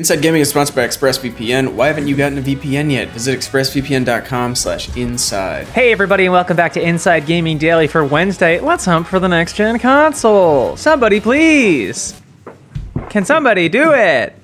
Inside Gaming is sponsored by ExpressVPN. Why haven't you gotten a VPN yet? Visit expressvpn.com slash inside. Hey everybody and welcome back to Inside Gaming Daily for Wednesday. Let's hump for the next gen console. Somebody please. Can somebody do it?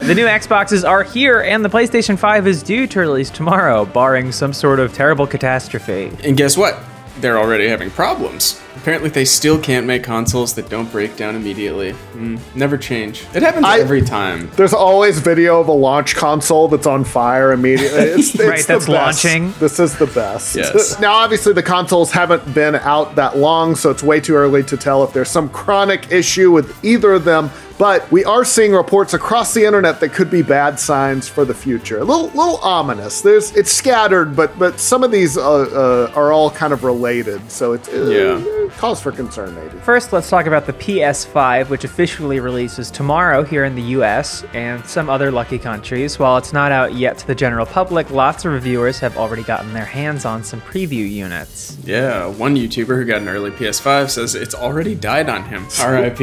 The new Xboxes are here, and the PlayStation 5 is due to release tomorrow, barring some sort of terrible catastrophe. And guess what? They're already having problems. Apparently, they still can't make consoles that don't break down immediately. Mm, never change. It happens I- every time. There's always video of a launch console that's on fire immediately. It's, it's Right, the that's best. launching. This is the best. Yes. now, obviously, the consoles haven't been out that long, so it's way too early to tell if there's some chronic issue with either of them. But we are seeing reports across the internet that could be bad signs for the future. A little, little ominous. There's, it's scattered, but but some of these uh, uh, are all kind of related, so it's uh, Yeah. Cause for concern maybe. First, let's talk about the PS5, which officially releases tomorrow here in the US and some other lucky countries. While it's not out yet to the general public, lots of reviewers have already gotten their hands on some preview units. Yeah, one YouTuber who got an early PS5 says it's already died on him. RIP.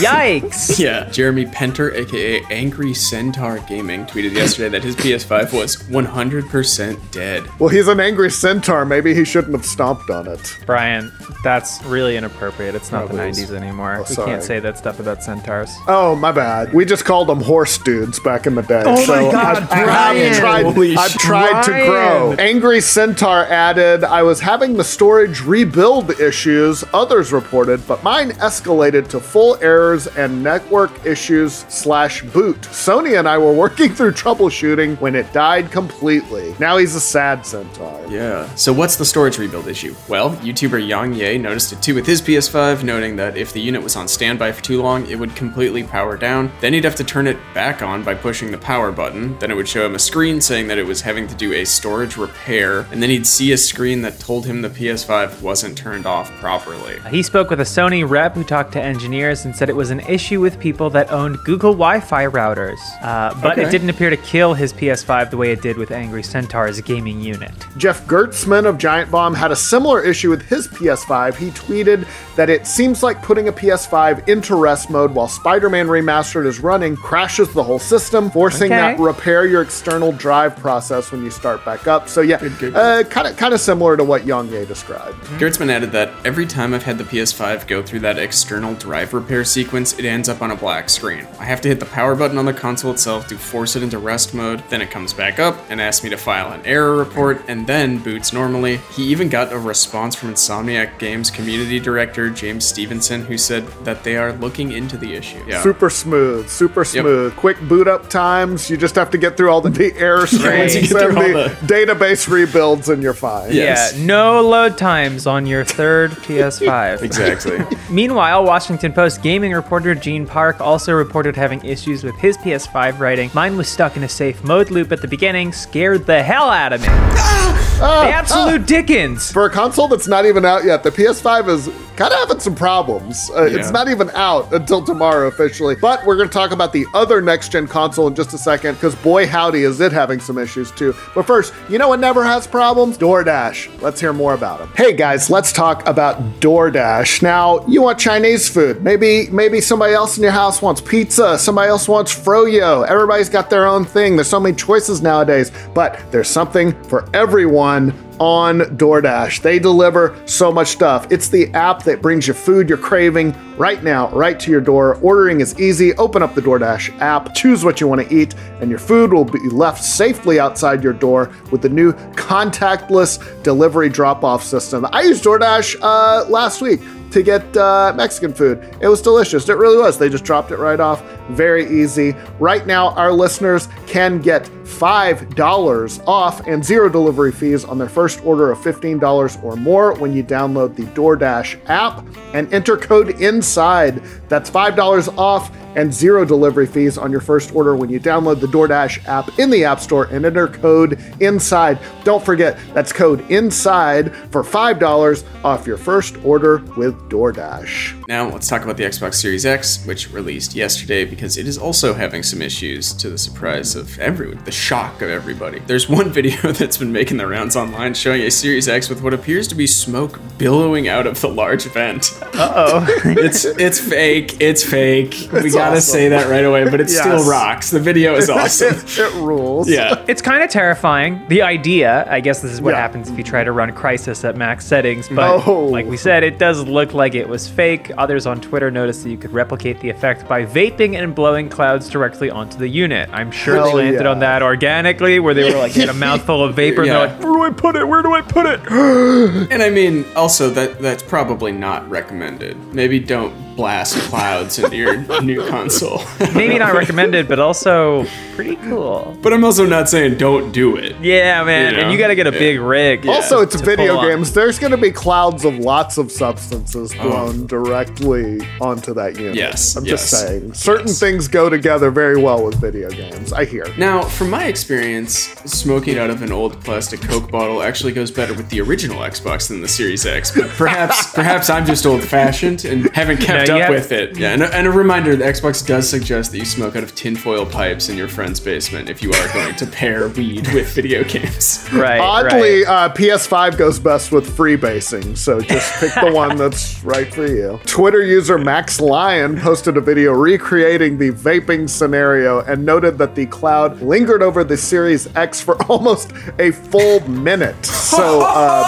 Yikes! yeah. Jeremy Penter, aka Angry Centaur Gaming, tweeted yesterday that his PS5 was 100% dead. Well, he's an angry centaur. Maybe he shouldn't have stomped on it. Brian, that's really inappropriate. It's not Probably the is. 90s anymore. Oh, we sorry. can't say that stuff about centaurs. Oh, my bad. We just called them horse dudes back in the day. Oh my God, I've, I have tried, Holy I've shit. tried to grow. Angry Centaur added, I was having the storage rebuild issues others reported, but mine escalated to full errors and network issues slash boot. Sony and I were working through troubleshooting when it died completely. Now he's a sad centaur. Yeah. So what's the storage rebuild issue? Well, YouTuber YongYea noticed it too with his PS5, noting that if the unit was on standby for too long, it would completely power down. Then he'd have to turn it back on by pushing the power button. Then it would show him a screen saying that it was having to do a storage repair, and then he'd see a screen that told him the PS5 wasn't turned off properly. He spoke with a Sony rep who talked to engineers and said it was an issue with people that owned Google Wi Fi routers. Uh, but Okay. it didn't appear to kill his PS5 the way it did with Angry Centaur's gaming unit. Jeff Gerstmann of Giant Bomb had a similar issue with his PS5. He tweeted that it seems like putting a PS5 into rest mode while Spider Man Remastered is running crashes the whole system, forcing Okay. that repair your external drive process when you start back up. So, yeah, good, uh, kind of kind of similar to what YongYea described. Gerstmann added that every time I've had the PS5 go through that external drive repair sequence, it ends up on a black screen. I have to hit the power button on the console itself to force it into rest mode, then it comes back up and asks me to file an error report, and then boots normally. He even got a response from Insomniac Games community director James Stevenson, who said that they are looking into the issue. Yeah. Super smooth, super smooth. Quick boot up times. You just have to get through all the, the error once you strings get through and all the, database rebuilds, and you're fine. Yes. Yeah, no load times on your third PS5. Exactly. Meanwhile, Washington Post gaming reporter Gene Park also reported having issues with his PS5, writing, Mine was stuck in a safe mode loop at the beginning, scared the hell out of me. Ah! the ah! absolute ah! Dickens. For a console that's not even out yet, the PS5 is kind of having some problems. Uh, Yeah. It's not even out until tomorrow officially. But we're going to talk about the other next gen console in just a second, because boy, howdy, is it having some issues too. But first, you know what never has problems? DoorDash. Let's hear more about them. Hey guys, let's talk about DoorDash. Now, you want Chinese food. Maybe maybe somebody else in your house wants pizza. Somebody else wants froyo. Everybody's got their own thing. There's so many choices nowadays, but there's something for everyone on DoorDash. They deliver so much stuff. It's the app that brings you food you're craving right now, right to your door. Ordering is easy. Open up the DoorDash app, choose what you want to eat, and your food will be left safely outside your door with the new contactless delivery drop off system. I used DoorDash uh, last week to get uh, Mexican food. It was delicious. It really was. They just dropped it right off. Very easy. Right now, our listeners can get $5 off and zero delivery fees on their first order of $15 or more when you download the DoorDash app and enter code INSIDE. That's $5 off and zero delivery fees on your first order when you download the DoorDash app in the App Store and enter code INSIDE. Don't forget, that's code INSIDE for $5 off your first order with DoorDash. Now, let's talk about the Xbox Series X, which released yesterday because it is also having some issues to the surprise of everyone, the shock of everybody. There's one video that's been making the rounds online showing a Series X with what appears to be smoke billowing out of the large vent. Uh oh. It's it's fake. It's fake. we gotta awesome. say that right away, but it Yes. still rocks. The video is awesome. it, it rules. yeah. It's kind of terrifying. The idea, I guess this is what Yeah. happens if you try to run Crysis at max settings, but Oh. like we said, it does look like it was fake. Others on Twitter noticed that you could replicate the effect by vaping and blowing clouds directly onto the unit. I'm sure Hell they landed yeah. on that organically, where they were like in a mouthful of vapor and they're like, where do I put it? Where do I put it? And I mean, also that that's probably not recommended. Maybe don't blast clouds into your new console. Maybe not recommended, but also pretty cool. but I'm also not saying don't do it. Yeah, man. You know? And you got to get a big rig. Also, it's video pull on. games. There's going to be clouds of lots of substances oh. blown directly onto that unit. Yes, I'm yes, just saying. Certain yes. things go together very well with video games. I hear. Now, from my experience, smoking out of an old plastic Coke bottle actually goes better with the original Xbox than the Series X. But perhaps, perhaps I'm just old-fashioned and haven't kept No, up have- with it. Yeah, and a, and a reminder: the Xbox does suggest that you smoke out of tinfoil pipes in your friend's basement if you are going to pair weed with video games. Right. Oddly, right. uh, PS5 goes best with freebasing, so just pick the one that's right for you. Twitter user Max Lyon posted a video recreating the vaping scenario and noted that the cloud lingered over the Series X for almost a full minute. So, um,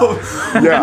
yeah.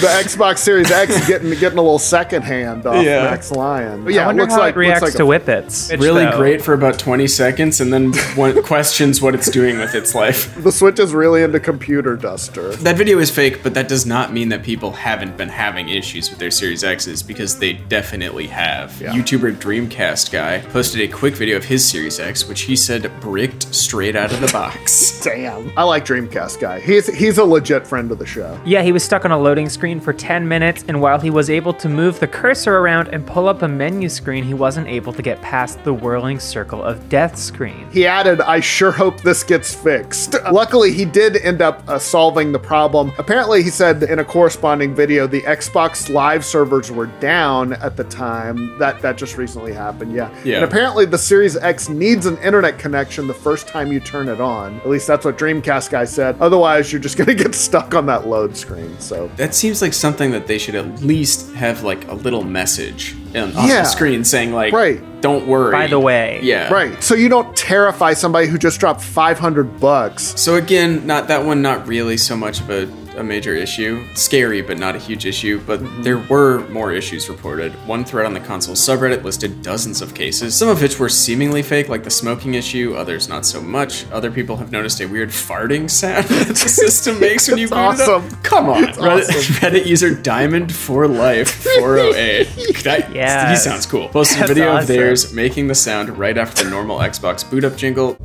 the Xbox Series X is getting getting a little second hand off Yeah. Max Lyon. But yeah, I wonder looks how like it reacts looks like to a- whippets. Which, Really though- great for about 20 seconds, and then one questions what it's doing with its life. The Switch is really into computer duster. That video is fake, but that does not mean that people haven't been having issues with their Series X's because they definitely have. Yeah. YouTuber Dreamcast guy posted a quick video of his Series X, which he said bricked straight out of the box. Damn. I like Dreamcast guy. He's he's a legit friend of the show. Yeah, he was stuck on a loading screen for 10 minutes, and while he was able to move the cursor around and pull up a menu screen, he wasn't able to get past the whirling circle of death screen. He added, I sure hope this gets fixed. Luckily, he did end up uh, solving the problem. Apparently, he said in a corresponding video, the Xbox Live servers were down at the time. That that just recently happened, yeah. Yeah. And apparently, the Series X needs an internet connection the first time you turn it on. At least that's what Dreamcast guy said. Otherwise, you're just going to get stuck on that load screen. So That seems like something that they should at least have like a little message on, Yeah. the screen saying like, Right. don't worry. By the way. Yeah. Right. So you don't terrify somebody who just dropped 500 bucks. So again, not that one, not really so much of a, a major issue. Scary, but not a huge issue. But mm-hmm. there were more issues reported. One thread on the console subreddit listed dozens of cases, some of which were seemingly fake, like the smoking issue. Others not so much. Other people have noticed a weird farting sound that the system makes when you It's boot it up. awesome. Come on, Reddit, awesome. Reddit user Diamond for Life 408. That, Yes. he sounds cool. Posted a That's video of theirs making the sound right after the normal Xbox boot up jingle.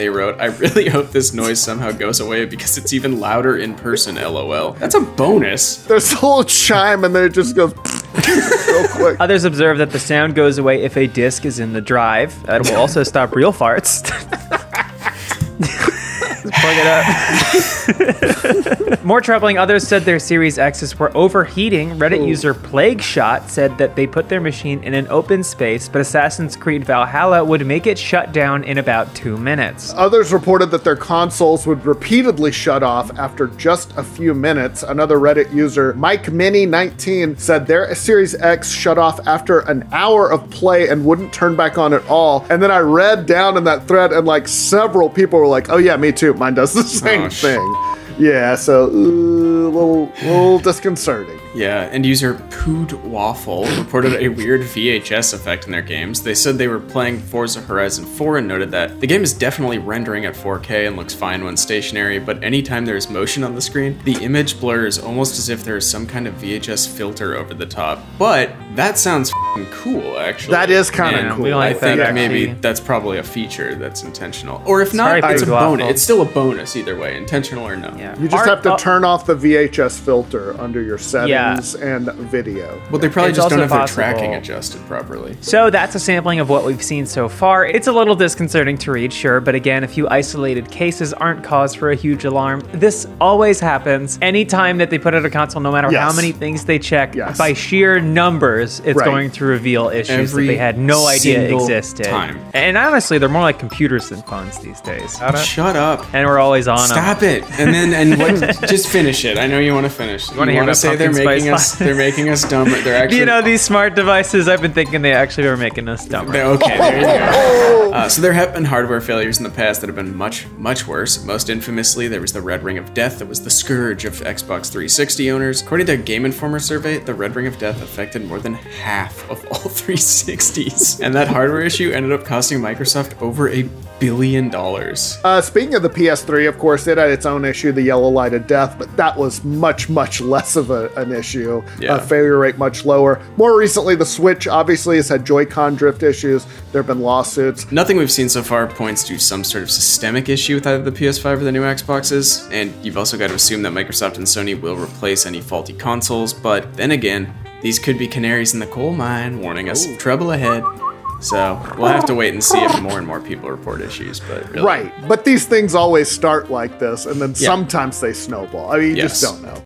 They wrote, I really hope this noise somehow goes away because it's even louder in person, lol. That's a bonus. There's a little chime and then it just goes real quick. Others observe that the sound goes away if a disc is in the drive. That will also stop real farts. Plug it up. More troubling, others said their Series X's were overheating. Reddit user Plague Shot said that they put their machine in an open space, but Assassin's Creed Valhalla would make it shut down in about two minutes. Others reported that their consoles would repeatedly shut off after just a few minutes. Another Reddit user, Mike Mini19, said their Series X shut off after an hour of play and wouldn't turn back on at all. And then I read down in that thread, and like several people were like, "Oh yeah, me too. Mine does the same Oh, sh- thing." Yeah, so uh, little little disconcerting. Yeah, and user Pood Waffle reported a weird VHS effect in their games. They said they were playing Forza Horizon 4 and noted that the game is definitely rendering at 4K and looks fine when stationary, but anytime there is motion on the screen, the image blurs almost as if there is some kind of VHS filter over the top. But that sounds fing cool, actually. That is kinda cool. We I think that, maybe that's probably a feature that's intentional. Or if not, Sorry, it's a Pood Waffle. bonus. It's still a bonus either way, intentional or no. Yeah. You just Art- have to uh, turn off the VHS filter under your settings. Yeah, Yeah. and video. Well, they probably It's just don't also have their tracking adjusted properly. So that's a sampling of what we've seen so far. It's a little disconcerting to read, sure, but again, a few isolated cases aren't cause for a huge alarm. This always happens anytime that they put out a console, no matter how many things they check, Yes. by sheer numbers, it's Right. going to reveal issues Every that they had no idea single existed. time. And honestly, they're more like computers than phones these days. Shut up. And we're always on 'em. Stop it. And then and what just finish it. I know you want to finish. You wanna hear wanna about say they're pumpkin making us lattes? they're making us dumber. They're actually You know, these smart devices, I've been thinking they actually were making us dumber. They- Okay, there you go. Uh, so there have been hardware failures in the past that have been much, much worse. Most infamously, there was the Red Ring of Death that was the scourge of Xbox 360 owners. According to a Game Informer survey, the Red Ring of Death affected more than half of all 360s. And that hardware issue ended up costing Microsoft over a billion dollars. Uh, speaking of the PS3, of course, it had its own issue, the yellow light of death, but that was much, much less of a, an issue. Yeah. Uh, failure rate much lower. More recently, the Switch obviously has had Joy-Con drift issues. There have been lawsuits. Nothing we've seen so far points to some sort of systemic issue with either the PS5 or the new Xboxes, and you've also got to assume that Microsoft and Sony will replace any faulty consoles, but then again, these could be canaries in the coal mine warning us of trouble ahead. So we'll have to wait and see if more and more people report issues, but really, Right. But these things always start like this, and then Yeah. sometimes they snowball. I mean, you Yes. just don't know.